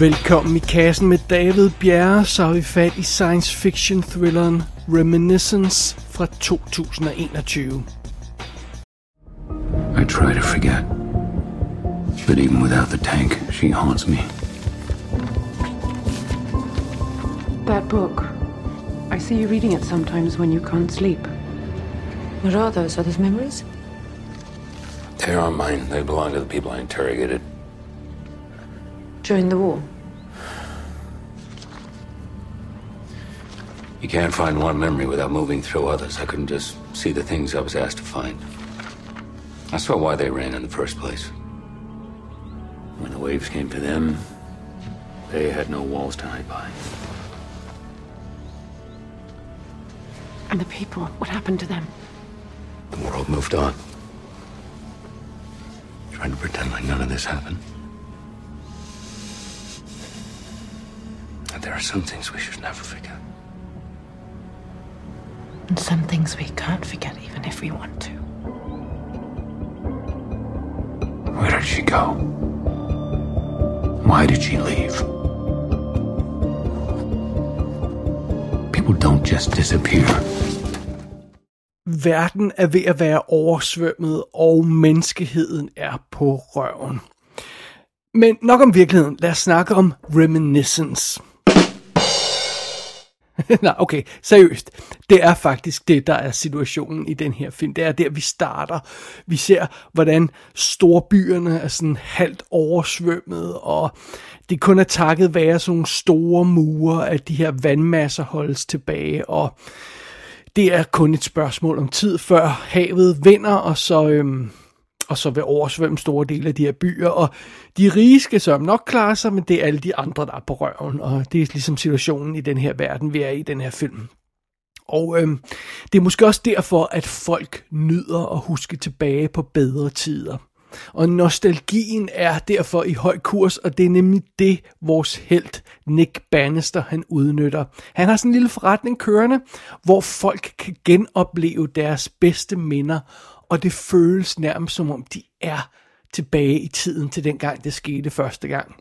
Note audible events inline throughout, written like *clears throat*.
Velkommen i kassen med David Bjerre, så har vi fat i science fiction thrilleren Reminiscence fra 2021. I try to forget. But even without the tank, she haunts me. That book. I see you reading it sometimes when you can't sleep. What are those? Are those memories? They aren't mine. They belong to the people I interrogated. During the war? You can't find one memory without moving through others. I couldn't just see the things I was asked to find. I saw why they ran in the first place. When the waves came to them, they had no walls to hide by. And the people, what happened to them? The world moved on. Trying to pretend like none of this happened. And there are some things we should never forget. And some things we can't forget even if we want to. Where did she go? Why did she leave? People don't just disappear. Verden er ved at være oversvømmet, og menneskeheden er på røven. Men nok om virkeligheden. Lad os snakke om reminiscence. *laughs* Nej, okay, seriøst. Det er faktisk det, der er situationen i den her film. Det er der, vi starter. Vi ser, hvordan storbyerne er sådan halvt oversvømmet, og det kun er takket være sådan nogle store mure, at de her vandmasser holdes tilbage, og det er kun et spørgsmål om tid, før havet vinder, og så, øhm, og så vil oversvømme store dele af de her byer. Og de rige skal så nok klare sig, men det er alle de andre, der er på røven. Og det er ligesom situationen i den her verden, vi er i den her film. Og øhm, det er måske også derfor, at folk nyder at huske tilbage på bedre tider. Og nostalgien er derfor i høj kurs, og det er nemlig det, vores held Nick Bannister han udnytter. Han har sådan en lille forretning kørende, hvor folk kan genopleve deres bedste minder, og det føles nærmest som om de er tilbage i tiden til den gang, det skete første gang.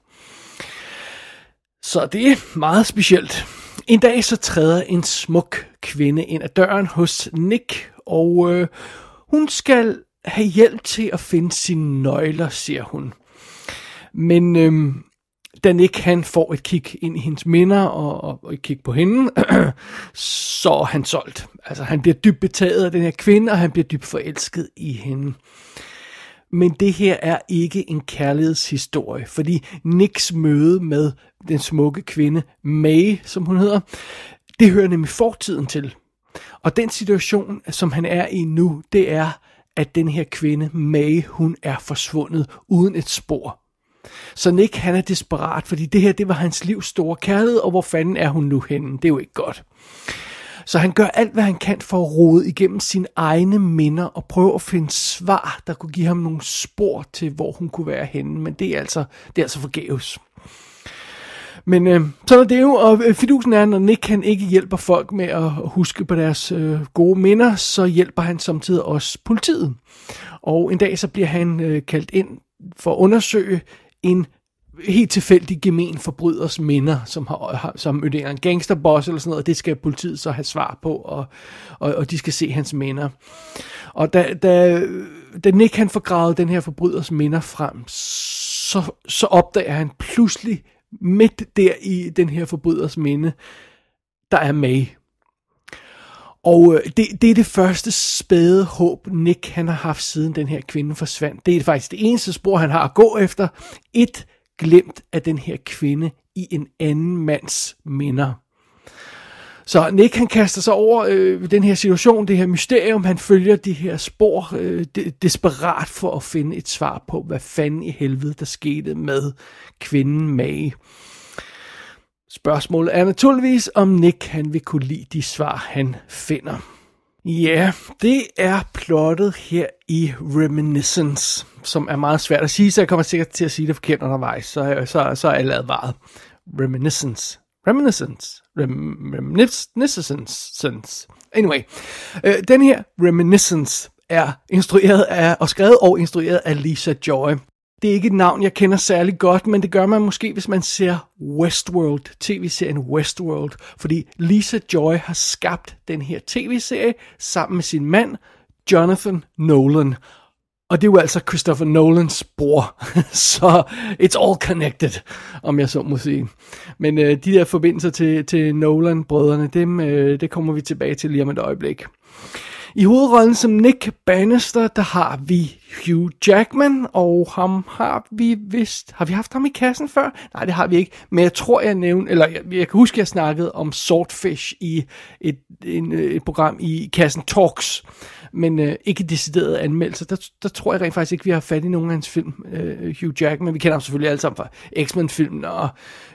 Så det er meget specielt. En dag så træder en smuk kvinde ind ad døren hos Nick, og øh, hun skal have hjælp til at finde sine nøgler, siger hun. Men øh, da Nick han får et kig ind i hendes minder og, og, og et kig på hende, *clears throat* så er han solgt. Altså han bliver dybt betaget af den her kvinde, og han bliver dybt forelsket i hende. Men det her er ikke en kærlighedshistorie, fordi Nicks møde med den smukke kvinde, May, som hun hedder, det hører nemlig fortiden til. Og den situation, som han er i nu, det er, at den her kvinde, May, hun er forsvundet uden et spor. Så Nick, han er desperat, fordi det her, det var hans livs store kærlighed, og hvor fanden er hun nu henne? Det er jo ikke godt. Så han gør alt, hvad han kan for at rode igennem sine egne minder og prøve at finde svar, der kunne give ham nogle spor til, hvor hun kunne være henne. Men det er altså, det er altså forgæves. Men øh, sådan er det jo, og øh, fidusen er, når Nick han ikke hjælper folk med at huske på deres øh, gode minder, så hjælper han samtidig også politiet. Og en dag så bliver han øh, kaldt ind for at undersøge en helt tilfældig gemen forbryders minder, som har, har som er en gangsterboss eller sådan noget, og det skal politiet så have svar på, og, og, og de skal se hans minder. Og da, da, da Nick han får gravet den her forbryders minder frem, så, så opdager han pludselig midt der i den her forbryders minde, der er May. Og øh, det, det er det første spæde håb, Nick han har haft siden den her kvinde forsvandt. Det er faktisk det eneste spor, han har at gå efter. Et glemt af den her kvinde i en anden mands minder. Så Nick han kaster sig over øh, den her situation, det her mysterium, han følger de her spor øh, de, desperat for at finde et svar på, hvad fanden i helvede der skete med kvinden Mae. Spørgsmålet er naturligvis, om Nick han vil kunne lide de svar, han finder. Ja, det er plottet her i Reminiscence, som er meget svært at sige, så jeg kommer sikkert til at sige det forkert undervejs, så, så, så er alle advaret. Reminiscence. Reminiscence. Rem, reminiscence. Anyway, øh, den her Reminiscence er instrueret af, og skrevet og instrueret af Lisa Joy. Det er ikke et navn, jeg kender særlig godt, men det gør man måske, hvis man ser Westworld, tv-serien Westworld. Fordi Lisa Joy har skabt den her tv-serie sammen med sin mand, Jonathan Nolan. Og det er jo altså Christopher Nolans bror, *laughs* så it's all connected, om jeg så må sige. Men øh, de der forbindelser til, til Nolan-brødrene, dem, øh, det kommer vi tilbage til lige om et øjeblik. I hovedrollen som Nick Bannister, der har vi Hugh Jackman, og ham har vi vist... Har vi haft ham i kassen før? Nej, det har vi ikke. Men jeg tror, jeg nævnte... Eller jeg, jeg kan huske, jeg snakkede om Swordfish i et, en, øh, et program i kassen Talks men øh, ikke decideret anmeldelser. Der, der tror jeg rent faktisk ikke, vi har fat i nogen af hans film, øh, Hugh Jackman. Vi kender ham selvfølgelig alle sammen fra X-Men-filmen, og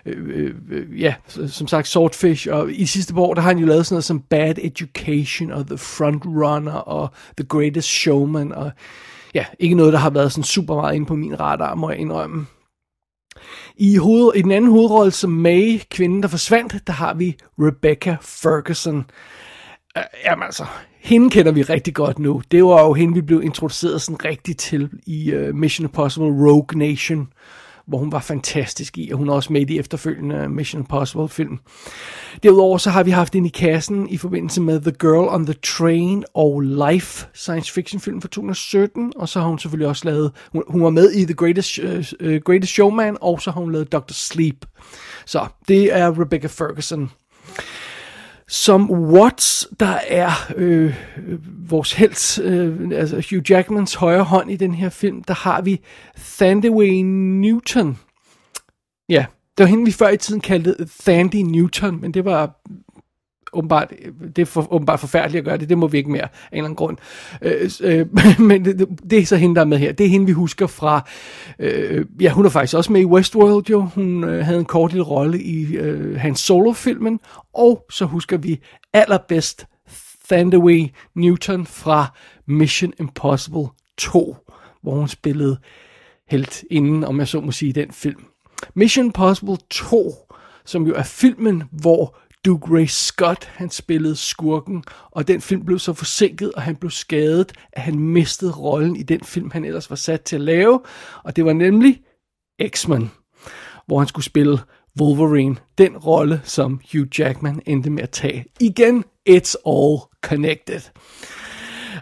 øh, øh, øh ja, som sagt Swordfish, og i sidste år, der har han jo lavet sådan noget som Bad Education, og The Front Runner, og The Greatest Showman, og ja, ikke noget, der har været sådan super meget inde på min radar, må jeg indrømme. I, hoved, I den anden hovedrolle som May, kvinden der forsvandt, der har vi Rebecca Ferguson. Uh, jamen altså, hende kender vi rigtig godt nu. Det var jo hende, vi blev introduceret sådan rigtigt til i uh, Mission Impossible Rogue Nation, hvor hun var fantastisk i, og hun er også med i de efterfølgende øh, Mission Impossible film. Derudover så har vi haft hende i kassen i forbindelse med The Girl on the Train og Life science fiction film fra 2017, og så har hun selvfølgelig også lavet, hun, hun var med i The Greatest, uh, Greatest Showman, og så har hun lavet Dr. Sleep. Så det er Rebecca Ferguson. Som Watts, der er øh, vores helt, øh, altså Hugh Jackmans højre hånd i den her film, der har vi Thandeway Newton. Ja, det var hende, vi før i tiden kaldte Thandy Newton, men det var åbenbart, det er for, åbenbart forfærdeligt at gøre det, det må vi ikke mere af en eller anden grund. Øh, øh, *laughs* men det, det er så hende, der er med her. Det er hende, vi husker fra, øh, ja, hun er faktisk også med i Westworld jo. Hun øh, havde en kort lille rolle i øh, hans solo-filmen, og så husker vi allerbedst Thandaway Newton fra Mission Impossible 2, hvor hun spillede helt inden, om jeg så må sige, den film. Mission Impossible 2, som jo er filmen, hvor Duke Ray Scott, han spillede skurken, og den film blev så forsinket, og han blev skadet, at han mistede rollen i den film, han ellers var sat til at lave, og det var nemlig X-Men, hvor han skulle spille Wolverine, den rolle, som Hugh Jackman endte med at tage. Igen, it's all connected.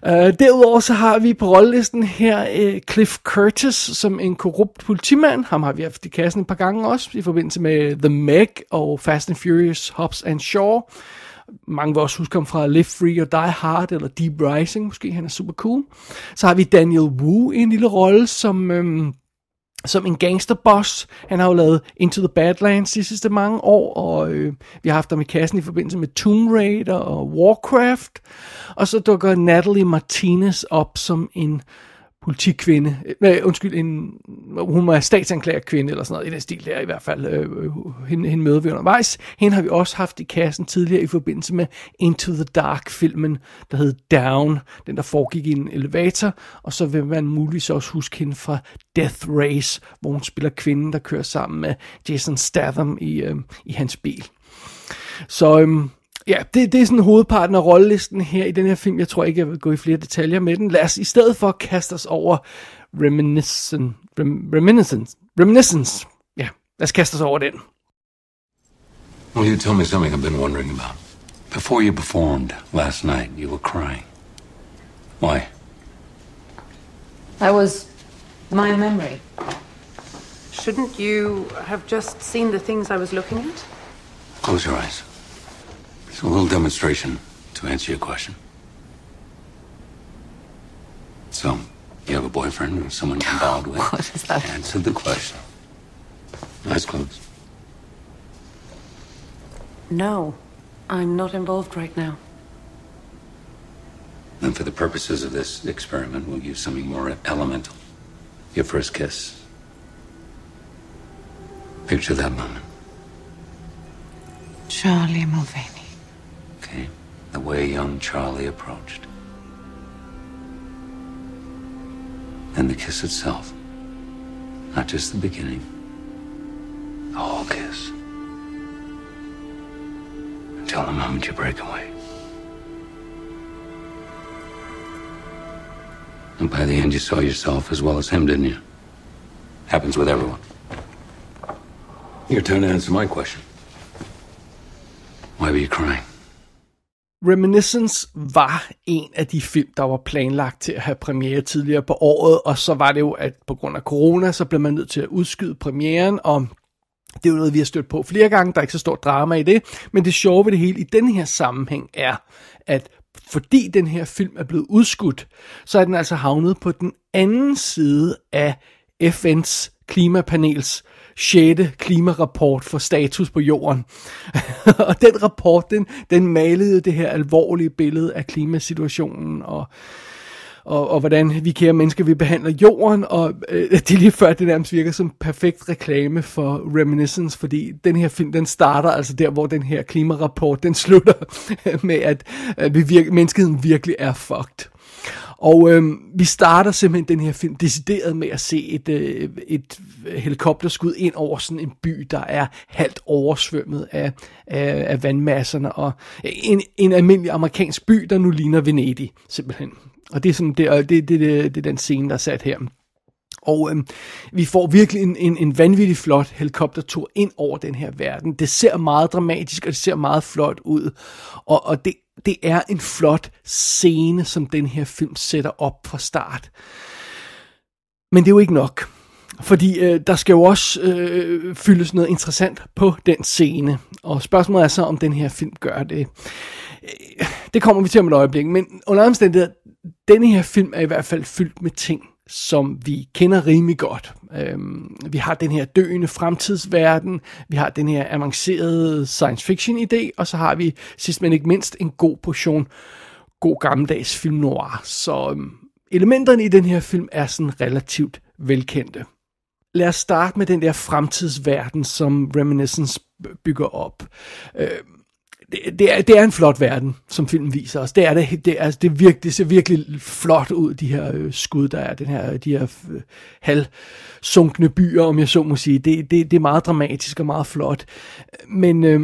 Uh, derudover så har vi på rollelisten her uh, Cliff Curtis som en korrupt politimand. Ham har vi haft i kassen et par gange også, i forbindelse med The Meg og Fast and Furious, Hobbs and Shaw. Mange vil også huske ham fra Live Free og Die Hard, eller Deep Rising, måske han er super cool. Så har vi Daniel Wu i en lille rolle som... Øhm, som en gangsterboss. Han har jo lavet Into the Badlands de sidste mange år, og øh, vi har haft ham i kassen i forbindelse med Tomb Raider og Warcraft. Og så dukker Natalie Martinez op som en politikvinde, øh, undskyld, en, hun må statsanklager kvinde eller sådan noget, i den stil der i hvert fald, øh, øh, hende, hende møder vi undervejs. Hende har vi også haft i kassen tidligere i forbindelse med Into the Dark-filmen, der hed Down, den der foregik i en elevator, og så vil man muligvis også huske hende fra Death Race, hvor hun spiller kvinden, der kører sammen med Jason Statham i, øh, i hans bil. Så øhm, ja, det, det er sådan hovedparten af rollelisten her i den her film. Jeg tror ikke, jeg vil gå i flere detaljer med den. Lad os i stedet for kaste os over reminiscence. Rem, reminiscence. Reminiscence. Ja, lad os kaste os over den. Will you tell me something I've been wondering about? Before you performed last night, you were crying. Why? That was my memory. Shouldn't you have just seen the things I was looking at? Close your eyes. It's a little demonstration to answer your question. So, you have a boyfriend or someone you're involved *laughs* with? What is that? Answer the question. Eyes closed. No, I'm not involved right now. Then, for the purposes of this experiment, we'll use something more elemental. Your first kiss. Picture that moment. Charlie Mulvaney. The way young Charlie approached. And the kiss itself. Not just the beginning. The whole kiss. Until the moment you break away. And by the end, you saw yourself as well as him, didn't you? Happens with everyone. Your turn to answer my question. Reminiscence var en af de film, der var planlagt til at have premiere tidligere på året, og så var det jo, at på grund af corona, så blev man nødt til at udskyde premieren, og det er jo noget, vi har stødt på flere gange, der er ikke så stort drama i det, men det sjove ved det hele i den her sammenhæng er, at fordi den her film er blevet udskudt, så er den altså havnet på den anden side af FN's klimapanels 6. klimarapport for status på jorden. *laughs* og den rapport, den, den malede det her alvorlige billede af klimasituationen og og, og hvordan vi kære mennesker vi behandler jorden, og øh, *laughs* det er lige før, det nærmest virker som perfekt reklame for Reminiscence, fordi den her film, den starter altså der, hvor den her klimarapport, den slutter *laughs* med, at, øh, vi virke, menneskeheden virkelig er fucked. Og øhm, vi starter simpelthen den her film decideret med at se et, øh, et helikopterskud ind over sådan en by, der er halvt oversvømmet af, af, af vandmasserne, og en, en almindelig amerikansk by, der nu ligner Venedig, simpelthen. Og det er, sådan, det, det, det, det, det er den scene, der er sat her. Og øhm, vi får virkelig en, en, en vanvittig flot helikoptertur ind over den her verden. Det ser meget dramatisk, og det ser meget flot ud. Og, og det, det er en flot scene, som den her film sætter op fra start. Men det er jo ikke nok. Fordi øh, der skal jo også øh, fyldes noget interessant på den scene. Og spørgsmålet er så, om den her film gør det. Øh, det kommer vi til om et øjeblik. Men under omstændigheder, denne her film er i hvert fald fyldt med ting, som vi kender rimelig godt. Øhm, vi har den her døende fremtidsverden, vi har den her avancerede science fiction idé, og så har vi sidst men ikke mindst en god portion god gammeldags film noir. Så øhm, elementerne i den her film er sådan relativt velkendte. Lad os starte med den der fremtidsverden, som Reminiscence bygger op. Øhm, det, det, er, det er en flot verden, som filmen viser os. Det er det, det, altså, det, virkelig, det ser virkelig flot ud, de her øh, skud, der er, den her, øh, de her øh, halvsunkne byer, om jeg så må sige. Det, det, det er meget dramatisk og meget flot. Men øh,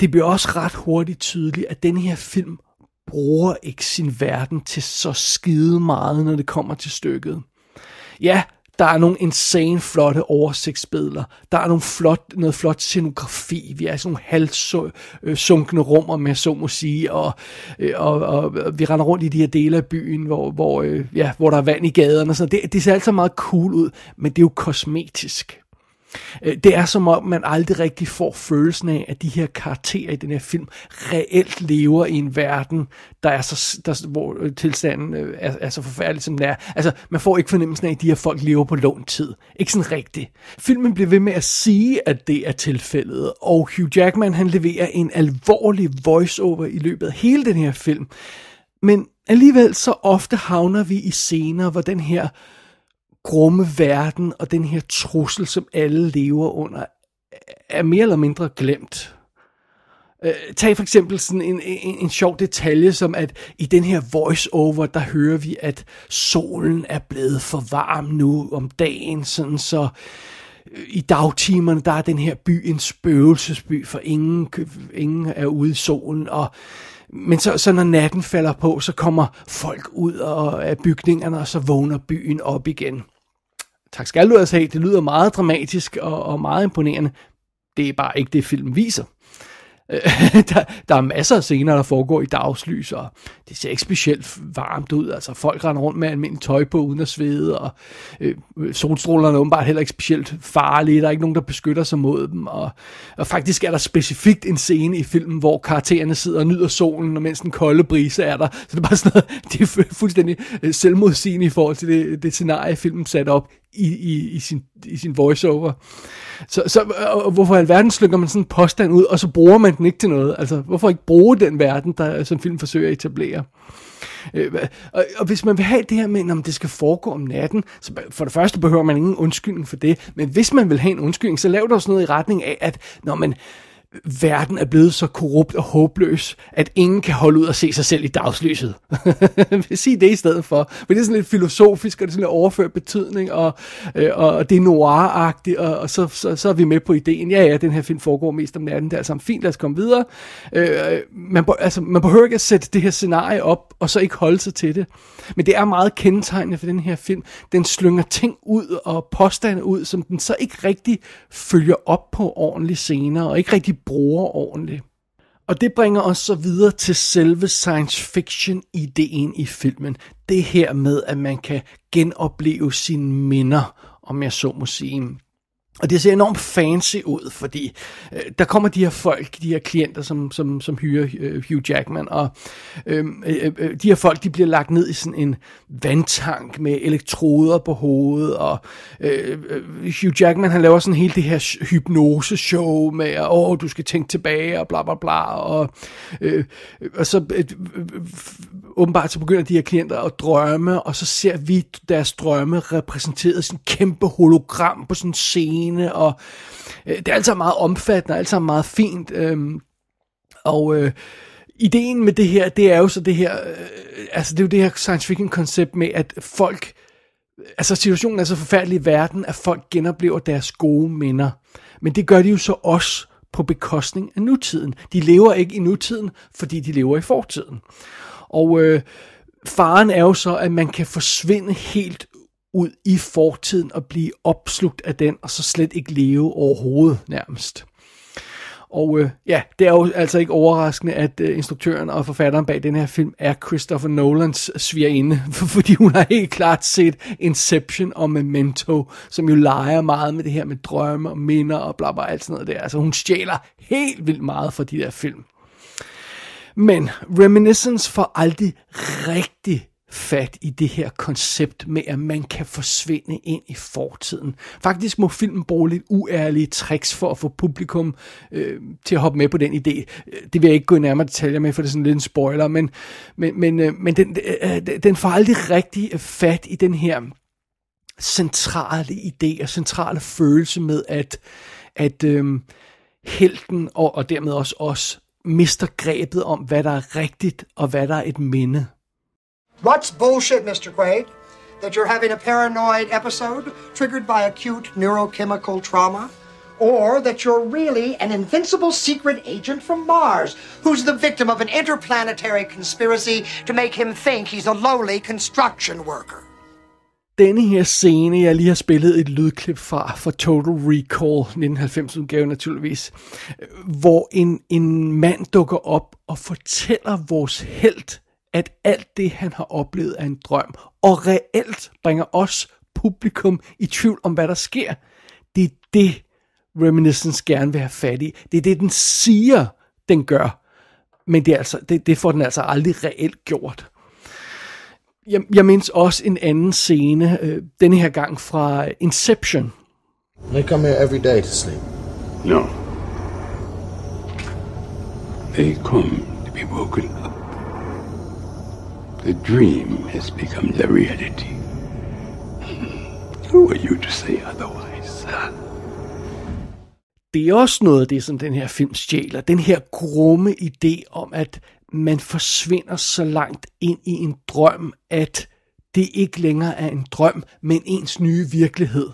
det bliver også ret hurtigt tydeligt, at den her film bruger ikke sin verden til så skide meget, når det kommer til stykket. Ja, der er nogle insane flotte oversigtsbilleder. Der er nogle flot, noget flot scenografi. Vi er i sådan nogle halvsunkne øh, rum, med, så må sige. Og, øh, og, og, og vi render rundt i de her dele af byen, hvor, hvor, øh, ja, hvor der er vand i gaderne. Og sådan. det, det ser altid meget cool ud, men det er jo kosmetisk. Øh, det er som om, man aldrig rigtig får følelsen af, at de her karakterer i den her film reelt lever i en verden, der er så, der, hvor øh, tilstanden øh, er, er så forfærdelig, som den er. Altså, man får ikke fornemmelsen af, at de her folk lever på lånt tid. Ikke sådan rigtigt. Filmen bliver ved med at sige, at det er tilfældet, og Hugh Jackman, han leverer en alvorlig voiceover i løbet af hele den her film. Men alligevel så ofte havner vi i scener, hvor den her grumme verden og den her trussel, som alle lever under, er mere eller mindre glemt. Uh, tag for eksempel sådan en, en, en sjov detalje, som at i den her voice-over, der hører vi, at solen er blevet for varm nu om dagen, sådan så øh, i dagtimerne, der er den her by en spøgelsesby, for ingen, ingen er ude i solen, og men så, så når natten falder på, så kommer folk ud af bygningerne, og så vågner byen op igen tak skal du altså have, det lyder meget dramatisk og, og meget imponerende. Det er bare ikke det, film viser. Øh, *laughs* der, der er masser af scener, der foregår i dagslys, og det ser ikke specielt varmt ud. Altså, folk render rundt med almindelig tøj på, uden at svede, og øh, solstrålerne er åbenbart heller ikke specielt farlige. Der er ikke nogen, der beskytter sig mod dem. Og, og faktisk er der specifikt en scene i filmen, hvor karaktererne sidder og nyder solen, og mens den kolde brise er der. Så det er bare sådan noget, *laughs* det er fuldstændig øh, selvmodsigende i forhold til det, det scenarie, filmen sat op i, i, i, sin, i sin voiceover. Så, så og hvorfor i alverden slynger man sådan en påstand ud, og så bruger man den ikke til noget? Altså, hvorfor ikke bruge den verden, der, som film forsøger at etablere? Øh, og, og hvis man vil have det her med, om det skal foregå om natten, så for det første behøver man ingen undskyldning for det, men hvis man vil have en undskyldning, så lav der også noget i retning af, at når man verden er blevet så korrupt og håbløs, at ingen kan holde ud og se sig selv i dagslyset. *laughs* Sig det i stedet for. Men det er sådan lidt filosofisk, og det er sådan lidt overført betydning, og, øh, og det er noir-agtigt, og, og så, så, så er vi med på ideen. Ja, ja, den her film foregår mest om natten, det er altså fint, lad os komme videre. Øh, man, altså, man behøver ikke at sætte det her scenarie op, og så ikke holde sig til det. Men det er meget kendetegnende for den her film. Den slynger ting ud og påstande ud, som den så ikke rigtig følger op på ordentligt senere, og ikke rigtig bruger ordentligt. Og det bringer os så videre til selve science fiction ideen i filmen. Det her med, at man kan genopleve sine minder, om jeg så må sige. Og det ser enormt fancy ud, fordi øh, der kommer de her folk, de her klienter, som, som, som hyrer øh, Hugh Jackman, og øhm, øh, øh, øh, de her folk, de bliver lagt ned i sådan en vandtank med elektroder på hovedet, og øh, øh Hugh Jackman, han laver sådan hele det her hypnose-show med, at åh, du skal tænke tilbage, og bla bla bla, og, øh, øh og så øh, øh, åbenbart så begynder de her klienter at drømme, og så ser vi deres drømme repræsenteret i sådan en kæmpe hologram på sådan en scene, og øh, det er altså meget omfattende, altså meget fint, øh, og øh, ideen med det her, det er jo så det her, øh, altså det er jo det her science fiction koncept med, at folk, altså situationen er så forfærdelig i verden, at folk genoplever deres gode minder, men det gør de jo så også på bekostning af nutiden. De lever ikke i nutiden, fordi de lever i fortiden. Og øh, faren er jo så, at man kan forsvinde helt ud i fortiden og blive opslugt af den, og så slet ikke leve overhovedet nærmest. Og øh, ja, det er jo altså ikke overraskende, at øh, instruktøren og forfatteren bag den her film er Christopher Nolans svigerinde, *laughs* fordi hun har helt klart set Inception og Memento, som jo leger meget med det her med drømme og minder og bla bla alt sådan noget der. Altså hun stjæler helt vildt meget fra de der film. Men Reminiscence får aldrig rigtig fat i det her koncept med, at man kan forsvinde ind i fortiden. Faktisk må filmen bruge lidt uærlige tricks for at få publikum øh, til at hoppe med på den idé. Det vil jeg ikke gå i nærmere detaljer med, for det er sådan lidt en spoiler, men, men, men, øh, men den, øh, øh den får aldrig rigtig øh, fat i den her centrale idé og centrale følelse med, at, at øh, helten og, og dermed også os mister grebet om, hvad der er rigtigt og hvad der er et minde. What's bullshit, Mr. Quaid? That you're having a paranoid episode triggered by acute neurochemical trauma? Or that you're really an invincible secret agent from Mars who's the victim of an interplanetary conspiracy to make him think he's a lowly construction worker? denne her scene, jeg lige har spillet et lydklip fra, for Total Recall, 1990-udgave naturligvis, hvor en, en mand dukker op og fortæller vores held, at alt det, han har oplevet, er en drøm, og reelt bringer os publikum i tvivl om, hvad der sker. Det er det, Reminiscence gerne vil have fat i. Det er det, den siger, den gør. Men det, er altså, det, det får den altså aldrig reelt gjort. Jeg, jeg mindes også en anden scene, øh, denne her gang fra Inception. They come here every day to sleep. No. They come to be woken up. The dream has become the reality. Who are you to say otherwise? Det er også noget af det, som den her film stjæler. Den her grumme idé om, at man forsvinder så langt ind i en drøm, at det ikke længere er en drøm, men ens nye virkelighed.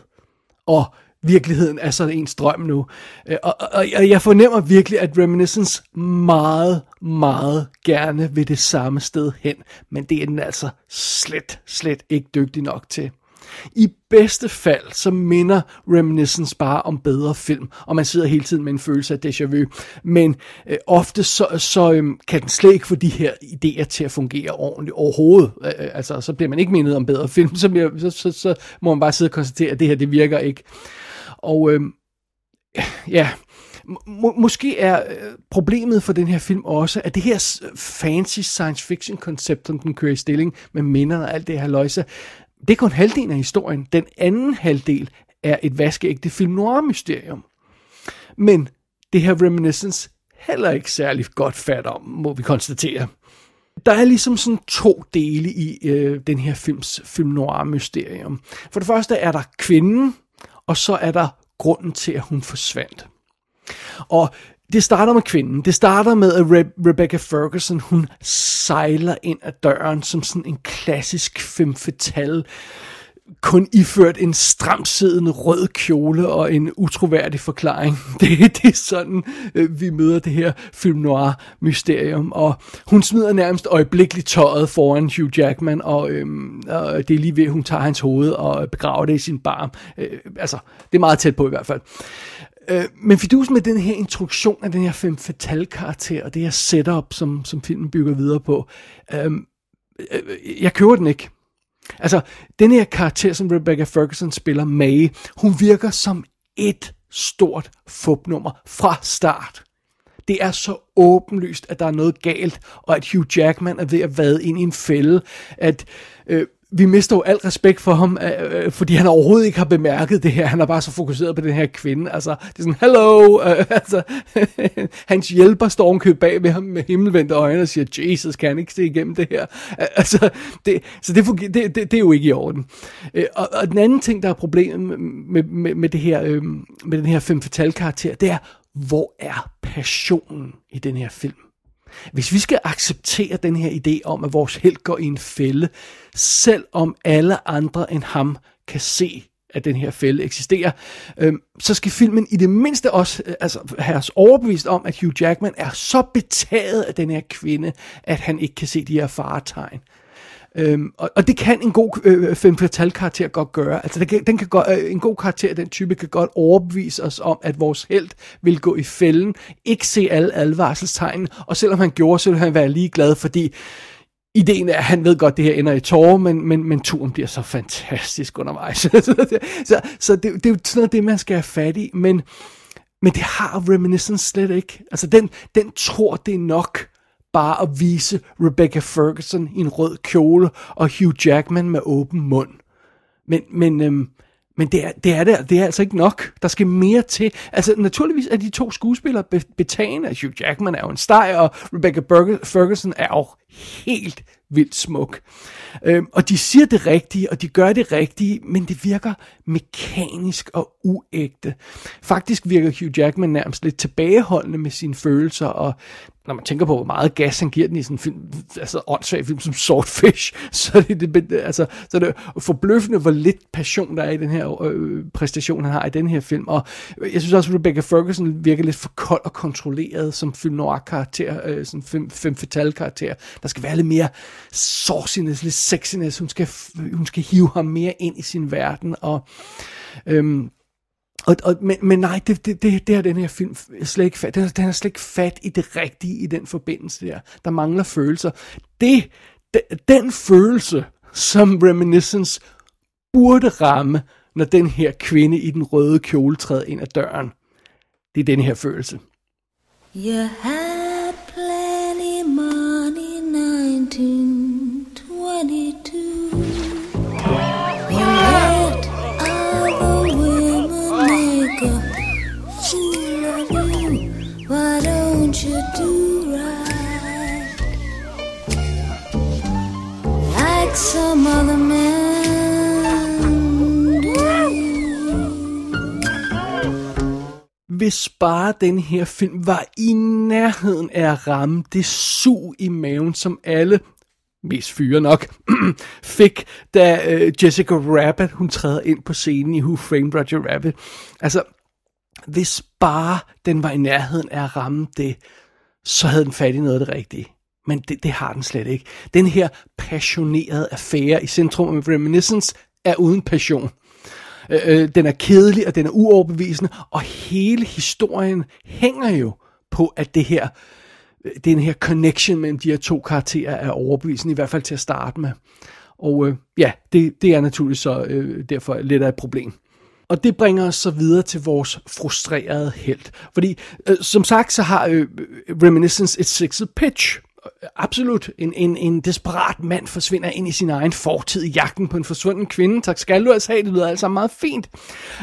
Og virkeligheden er så ens drøm nu. Øh, og, og, og jeg fornemmer virkelig, at Reminiscence meget, meget gerne vil det samme sted hen, men det er den altså slet, slet ikke dygtig nok til. I bedste fald, så minder Reminiscence bare om bedre film, og man sidder hele tiden med en følelse af déjà vu. Men øh, ofte så, så øh, kan den slet ikke få de her idéer til at fungere ordentligt overhovedet. Øh, øh altså, så bliver man ikke mindet om bedre film, *laughs* så, bliver, så, så, så må man bare sidde og konstatere, at det her, det virker ikke. Og øh, ja, må, måske er øh, problemet for den her film også, at det her fancy science fiction koncept, som den kører i stilling med minder og alt det her løjse, det er kun halvdelen af historien. Den anden halvdel er et vaskeægte film noir mysterium. Men det her Reminiscence heller ikke særlig godt fat om, må vi konstatere. Der er ligesom sådan to dele i øh, den her films film noir mysterium. For det første er der kvinden, og så er der grunden til, at hun forsvandt. Og det starter med kvinden. Det starter med, at Re- Rebecca Ferguson, hun sejler ind ad døren som sådan en klassisk femme fatale kun iført en stramsiddende rød kjole og en utroværdig forklaring. *laughs* Det, det er sådan, øh, vi møder det her film noir mysterium, og hun smider nærmest øjeblikkeligt tøjet foran Hugh Jackman, og, øhm, og det er lige ved, at hun tager hans hoved og begraver det i sin barm. Øh, altså, det er meget tæt på i hvert fald. Øh, men fidusen med den her introduktion af den her fem fatal karakter, og det her setup, som, som filmen bygger videre på, øhm, øh, øh, jeg køber den ikke. Altså, den her karakter, som Rebecca Ferguson spiller, May, hun virker som et stort fupnummer fra start. Det er så åbenlyst, at der er noget galt, og at Hugh Jackman er ved at vade ind i en fælde, at øh, vi mister jo al respekt for ham, øh, øh, fordi han overhovedet ikke har bemærket det her. Han er bare så fokuseret på den her kvinde. Altså, det er sådan, hello! Øh, altså, *laughs* hans hjælper står omkøb bag ved ham med himmelvendte øjne og siger, Jesus, kan han ikke se igennem det her? Øh, altså, det, så det, det, det, det er jo ikke i orden. Øh, og, og den anden ting, der er problemet med, med, med, det her, øh, med den her fem fatal karakter, det er, hvor er passionen i den her film? Hvis vi skal acceptere den her idé om, at vores held går i en fælde, selvom alle andre end ham kan se, at den her fælde eksisterer, øh, så skal filmen i det mindste også øh, altså, have os overbevist om, at Hugh Jackman er så betaget af den her kvinde, at han ikke kan se de her faretegn. Øhm, og, og det kan en god øh, fem fatal karakter godt gøre. Altså den kan, den kan godt, øh, en god karakter den type kan godt overbevise os om, at vores held vil gå i fælden, ikke se alle advarselstegn, og selvom han gjorde, så vil han være lige glad, fordi ideen er, at han ved godt, at det her ender i tårer, men, men, men turen bliver så fantastisk undervejs. *laughs* så så, så det, det er jo sådan noget, det man skal have fat i, men, men det har Reminiscence slet ikke. Altså den, den tror, det er nok bare at vise Rebecca Ferguson i en rød kjole og Hugh Jackman med åben mund. Men, men, øhm, men det er, det, er det, det er altså ikke nok. Der skal mere til. Altså naturligvis er de to skuespillere betagende. Altså, Hugh Jackman er jo en steg, og Rebecca Ferguson er jo helt vildt smuk. Øhm, og de siger det rigtige, og de gør det rigtige, men det virker mekanisk og uægte. Faktisk virker Hugh Jackman nærmest lidt tilbageholdende med sine følelser, og når man tænker på, hvor meget gas han giver den i sådan en film, altså åndssvag film som Swordfish, *laughs* så er det, det, altså, så er det forbløffende, hvor lidt passion der er i den her øh, præstation, han har i den her film. Og jeg synes også, at Rebecca Ferguson virker lidt for kold og kontrolleret som film noir karakter, øh, sådan film, film fatal karakter. Der skal være lidt mere sauciness, lidt sexiness. Hun skal, hun skal hive ham mere ind i sin verden, og øhm, og, og, men, men nej, det, det, det, det har den her film slet ikke fat. Den, den har slet ikke fat i det rigtige i den forbindelse der. Der mangler følelser. Det, de, den følelse, som Reminiscence burde ramme, når den her kvinde i den røde kjole træder ind ad døren, det er den her følelse. You Hvis bare den her film var i nærheden af at ramme det sug i maven, som alle mest fyre nok, *clears throat* fik, da øh, Jessica Rabbit, hun træder ind på scenen i Who Framed Roger Rabbit. Altså, hvis bare den var i nærheden af at ramme det, så havde den fat i noget af det rigtige. Men det, det har den slet ikke. Den her passionerede affære i centrum af Reminiscence er uden passion. Øh, øh, den er kedelig, og den er uoverbevisende, og hele historien hænger jo på, at det her, øh, den her connection mellem de her to karakterer er overbevisende, i hvert fald til at starte med. Og øh, ja, det, det er naturligvis så øh, derfor lidt af et problem. Og det bringer os så videre til vores frustrerede held. Fordi, øh, som sagt, så har øh, øh Reminiscence et sexet pitch. Absolut. En, en, en desperat mand forsvinder ind i sin egen fortid i jagten på en forsvunden kvinde. Tak skal du altså have. Det lyder altså meget fint.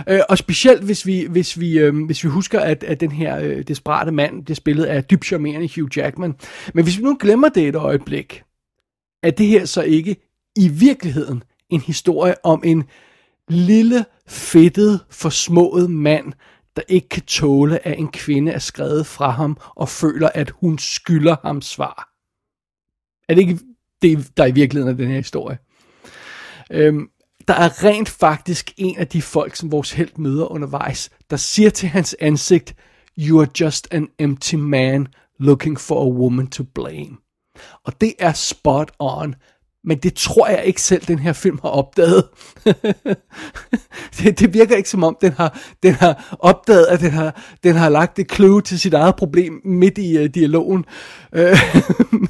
Øh, og specielt hvis vi, hvis vi, øh, hvis vi husker, at, at den her øh, desperate mand, det spillet af dybt charmerende Hugh Jackman. Men hvis vi nu glemmer det et øjeblik, er det her så ikke i virkeligheden en historie om en lille, fedtet, forsmået mand, der ikke kan tåle, at en kvinde er skrevet fra ham og føler, at hun skylder ham svar. Er det ikke det, der i virkeligheden er den her historie? Øhm, der er rent faktisk en af de folk, som vores held møder undervejs, der siger til hans ansigt, You are just an empty man looking for a woman to blame. Og det er spot on. Men det tror jeg ikke selv, den her film har opdaget. *laughs* det, det virker ikke som om, den har, den har opdaget, at den har, den har lagt et clue til sit eget problem midt i uh, dialogen. Uh, *laughs*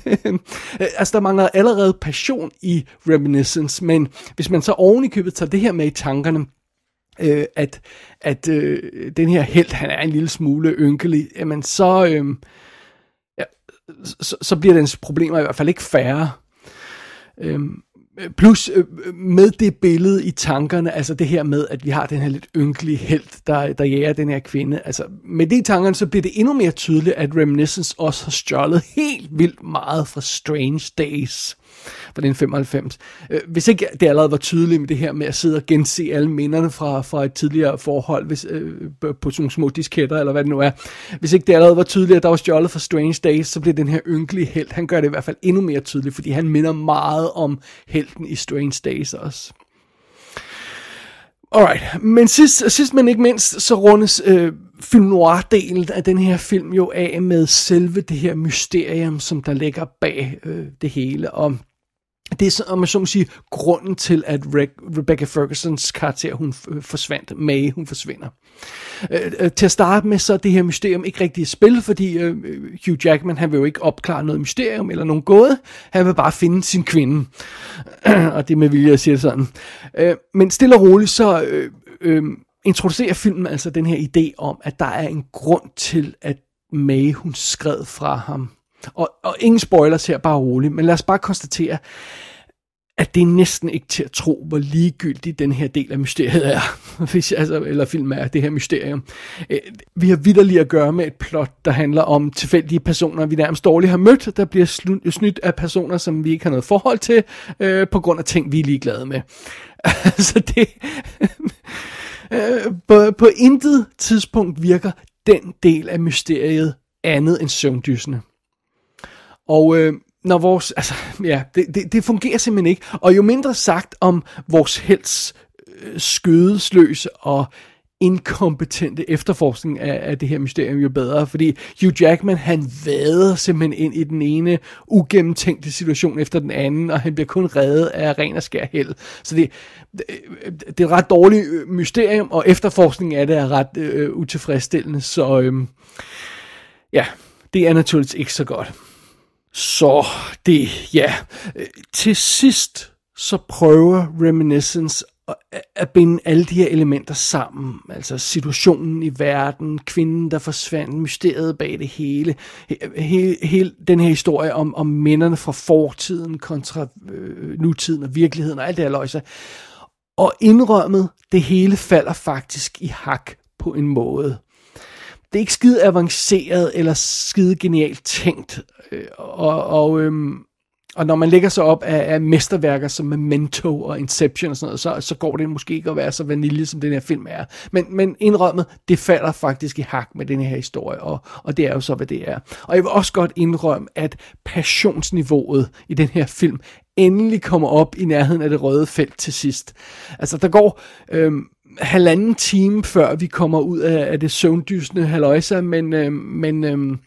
men, uh, altså, der mangler allerede passion i Reminiscence, men hvis man så oven i købet tager det her med i tankerne, øh, at, at øh, den her held, han er en lille smule ynkelig, jamen så, øh, ja, så, så bliver dens problemer i hvert fald ikke færre. Øhm, plus øh, med det billede i tankerne, altså det her med, at vi har den her lidt ynkelige held, der, der jager den her kvinde. Altså med det i tankerne, så bliver det endnu mere tydeligt, at Reminiscence også har stjålet helt vildt meget fra Strange Days fra den 95. Øh, hvis ikke det allerede var tydeligt med det her med at sidde og gense alle minderne fra, fra et tidligere forhold hvis, øh, på sådan nogle små disketter, eller hvad det nu er. Hvis ikke det allerede var tydeligt, at der var stjålet fra Strange Days, så bliver den her ynkelige held, han gør det i hvert fald endnu mere tydeligt, fordi han minder meget om helten i Strange Days også. Alright, men sidst, sidst men ikke mindst, så rundes øh, film noir-delen af den her film jo af med selve det her mysterium, som der ligger bag øh, det hele. Og det er, så, om man så må sige, grunden til, at Re- Rebecca Fergusons karakter, hun forsvandt. May, hun forsvinder. Øh, øh, til at starte med, så er det her mysterium ikke rigtig et spil, fordi øh, øh Hugh Jackman, han vil jo ikke opklare noget mysterium eller nogen gåde. Han vil bare finde sin kvinde. *clears throat* og det er med vilje at sige det sådan. Øh, men stille og roligt, så øh, øh, introducerer filmen altså den her idé om, at der er en grund til, at May, hun skred fra ham og, og ingen spoilers her, bare roligt, men lad os bare konstatere, at det er næsten ikke til at tro, hvor ligegyldig den her del af mysteriet er, *laughs* hvis, altså, eller film er, det her mysterium. Øh, vi har vidderligt at gøre med et plot, der handler om tilfældige personer, vi nærmest dårligt har mødt, der bliver snydt af personer, som vi ikke har noget forhold til, øh, på grund af ting, vi er ligeglade med. *laughs* altså det... *laughs* øh, på, på intet tidspunkt virker den del af mysteriet andet end søvndysende. Og øh, når vores, altså, ja, det, det, det fungerer simpelthen ikke. Og jo mindre sagt om vores helts øh, skødesløse og inkompetente efterforskning af, af det her mysterium, jo bedre. Fordi Hugh Jackman, han vader simpelthen ind i den ene ugennemtænkte situation efter den anden, og han bliver kun reddet af ren og skær held. Så det, det, øh, det er et ret dårligt øh, mysterium, og efterforskningen af det er ret øh, utilfredsstillende. Så øh, ja, det er naturligvis ikke så godt. Så det, ja. Til sidst, så prøver Reminiscence at binde alle de her elementer sammen. Altså situationen i verden, kvinden, der forsvandt, mysteriet bag det hele. Hele, hele den her historie om, om minderne fra fortiden kontra øh, nutiden og virkeligheden og alt det her løjse. Og indrømmet, det hele falder faktisk i hak på en måde det er ikke skide avanceret eller skide genialt tænkt. Øh, og, og, øhm, og når man lægger sig op af, af mesterværker som Memento og Inception og sådan noget, så, så går det måske ikke at være så vanilje, som den her film er. Men, men indrømmet, det falder faktisk i hak med den her historie, og, og det er jo så, hvad det er. Og jeg vil også godt indrømme, at passionsniveauet i den her film endelig kommer op i nærheden af det røde felt til sidst. Altså, der går... Øhm, halvanden time, før vi kommer ud af, af det søvndysende haløjsa, men, øh, men, øh,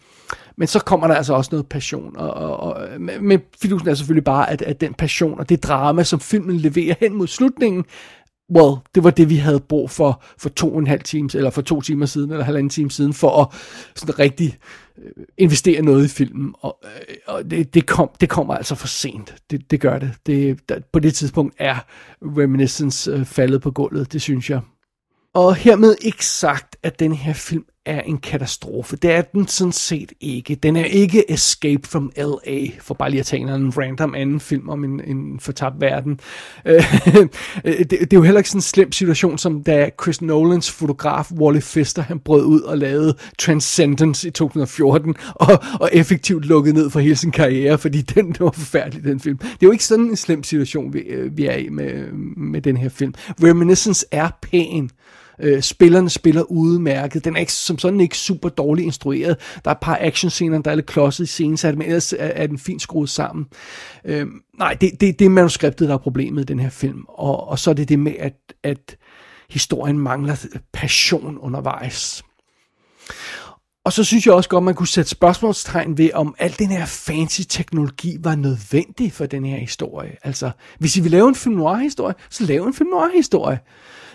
men så kommer der altså også noget passion, og, og, og men fidusen er selvfølgelig bare, at, at den passion og det drama, som filmen leverer hen mod slutningen, well, det var det, vi havde brug for for to og en halv time, eller for to timer siden, eller halvanden time siden, for at sådan rigtig øh, Øh, investere noget i filmen, og, øh, og det, det, kom, det kommer altså for sent. Det, det gør det. det der, på det tidspunkt er Reminiscence øh, faldet på gulvet, det synes jeg. Og hermed ikke sagt, at den her film er en katastrofe. Det er den sådan set ikke. Den er ikke Escape from L.A., for bare lige at tage en random anden film om en, en fortabt verden. *laughs* Øh, det, det er jo heller ikke sådan en slem situation, som da Chris Nolans fotograf Wally Fister, han brød ud og lavede Transcendence i 2014, og, og effektivt lukkede ned for hele sin karriere, fordi den, den var forfærdelig, den film. Det er jo ikke sådan en slem situation, vi, øh, vi er i med, med den her film. Reminiscence er pæn, Øh, Øh, spillerne spiller udmærket. Den er ikke, som sådan ikke super dårligt instrueret. Der er et par actionscener, der er lidt klodset i scenen, men ellers er, er den fint skruet sammen. Øh, nej, det, det, det er manuskriptet, der er problemet i den her film. Og, og så er det det med, at, at historien mangler passion undervejs. Og så synes jeg også godt, man kunne sætte spørgsmålstegn ved, om al den her fancy teknologi var nødvendig for den her historie. Altså, hvis I vil lave en film noir-historie, så lav en film noir-historie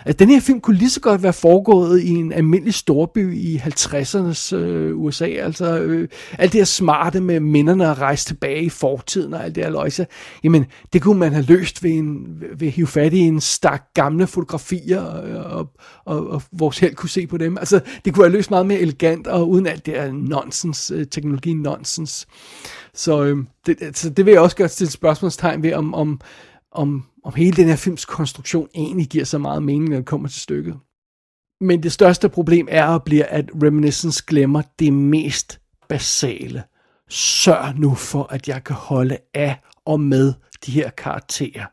at den her film kunne lige så godt være foregået i en almindelig storby i 50'ernes øh, USA. Altså øh, alt det her smarte med minderne at rejse tilbage i fortiden og alt det her løjse. Jamen, det kunne man have løst ved, en, ved at hive fat i en stak gamle fotografier, og, og, og, og vores held kunne se på dem. Altså, det kunne have løst meget mere elegant og uden alt det her nonsens, øh, teknologi nonsens. Så, øh, det, altså, det vil jeg også gøre til et spørgsmålstegn ved, om, om om, om hele den her films konstruktion egentlig giver så meget mening, når det kommer til stykket. Men det største problem er og bliver, at Reminiscence glemmer det mest basale. Sørg nu for, at jeg kan holde af og med de her karakterer.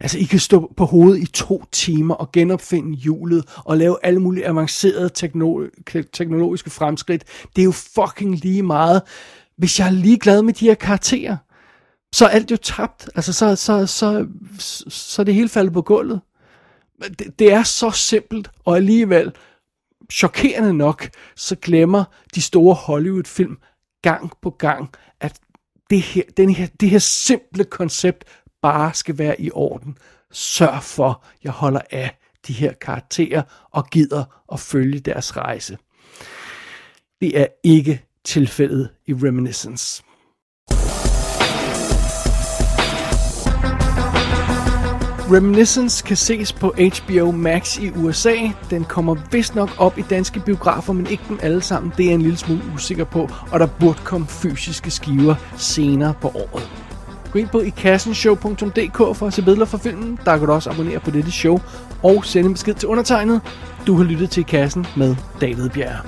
Altså, I kan stå på hovedet i to timer og genopfinde hjulet og lave alle mulige avancerede teknolo- teknologiske fremskridt. Det er jo fucking lige meget, hvis jeg er ligeglad med de her karakterer så er alt jo tabt. Altså, så, så, så, så, så er det hele faldet på gulvet. Det, det er så simpelt, og alligevel chokerende nok, så glemmer de store Hollywood-film gang på gang, at det her, den her, det her simple koncept bare skal være i orden. Sørg for, jeg holder af de her karakterer og gider at følge deres rejse. Det er ikke tilfældet i Reminiscence. Reminiscence kan ses på HBO Max i USA. Den kommer vist nok op i danske biografer, men ikke dem alle sammen. Det er jeg en lille smule usikker på, og der burde komme fysiske skiver senere på året. Gå ind på ikassenshow.dk for at se billeder fra filmen. Der kan du også abonnere på dette show og sende en besked til undertegnet. Du har lyttet til I Kassen med David Bjerg.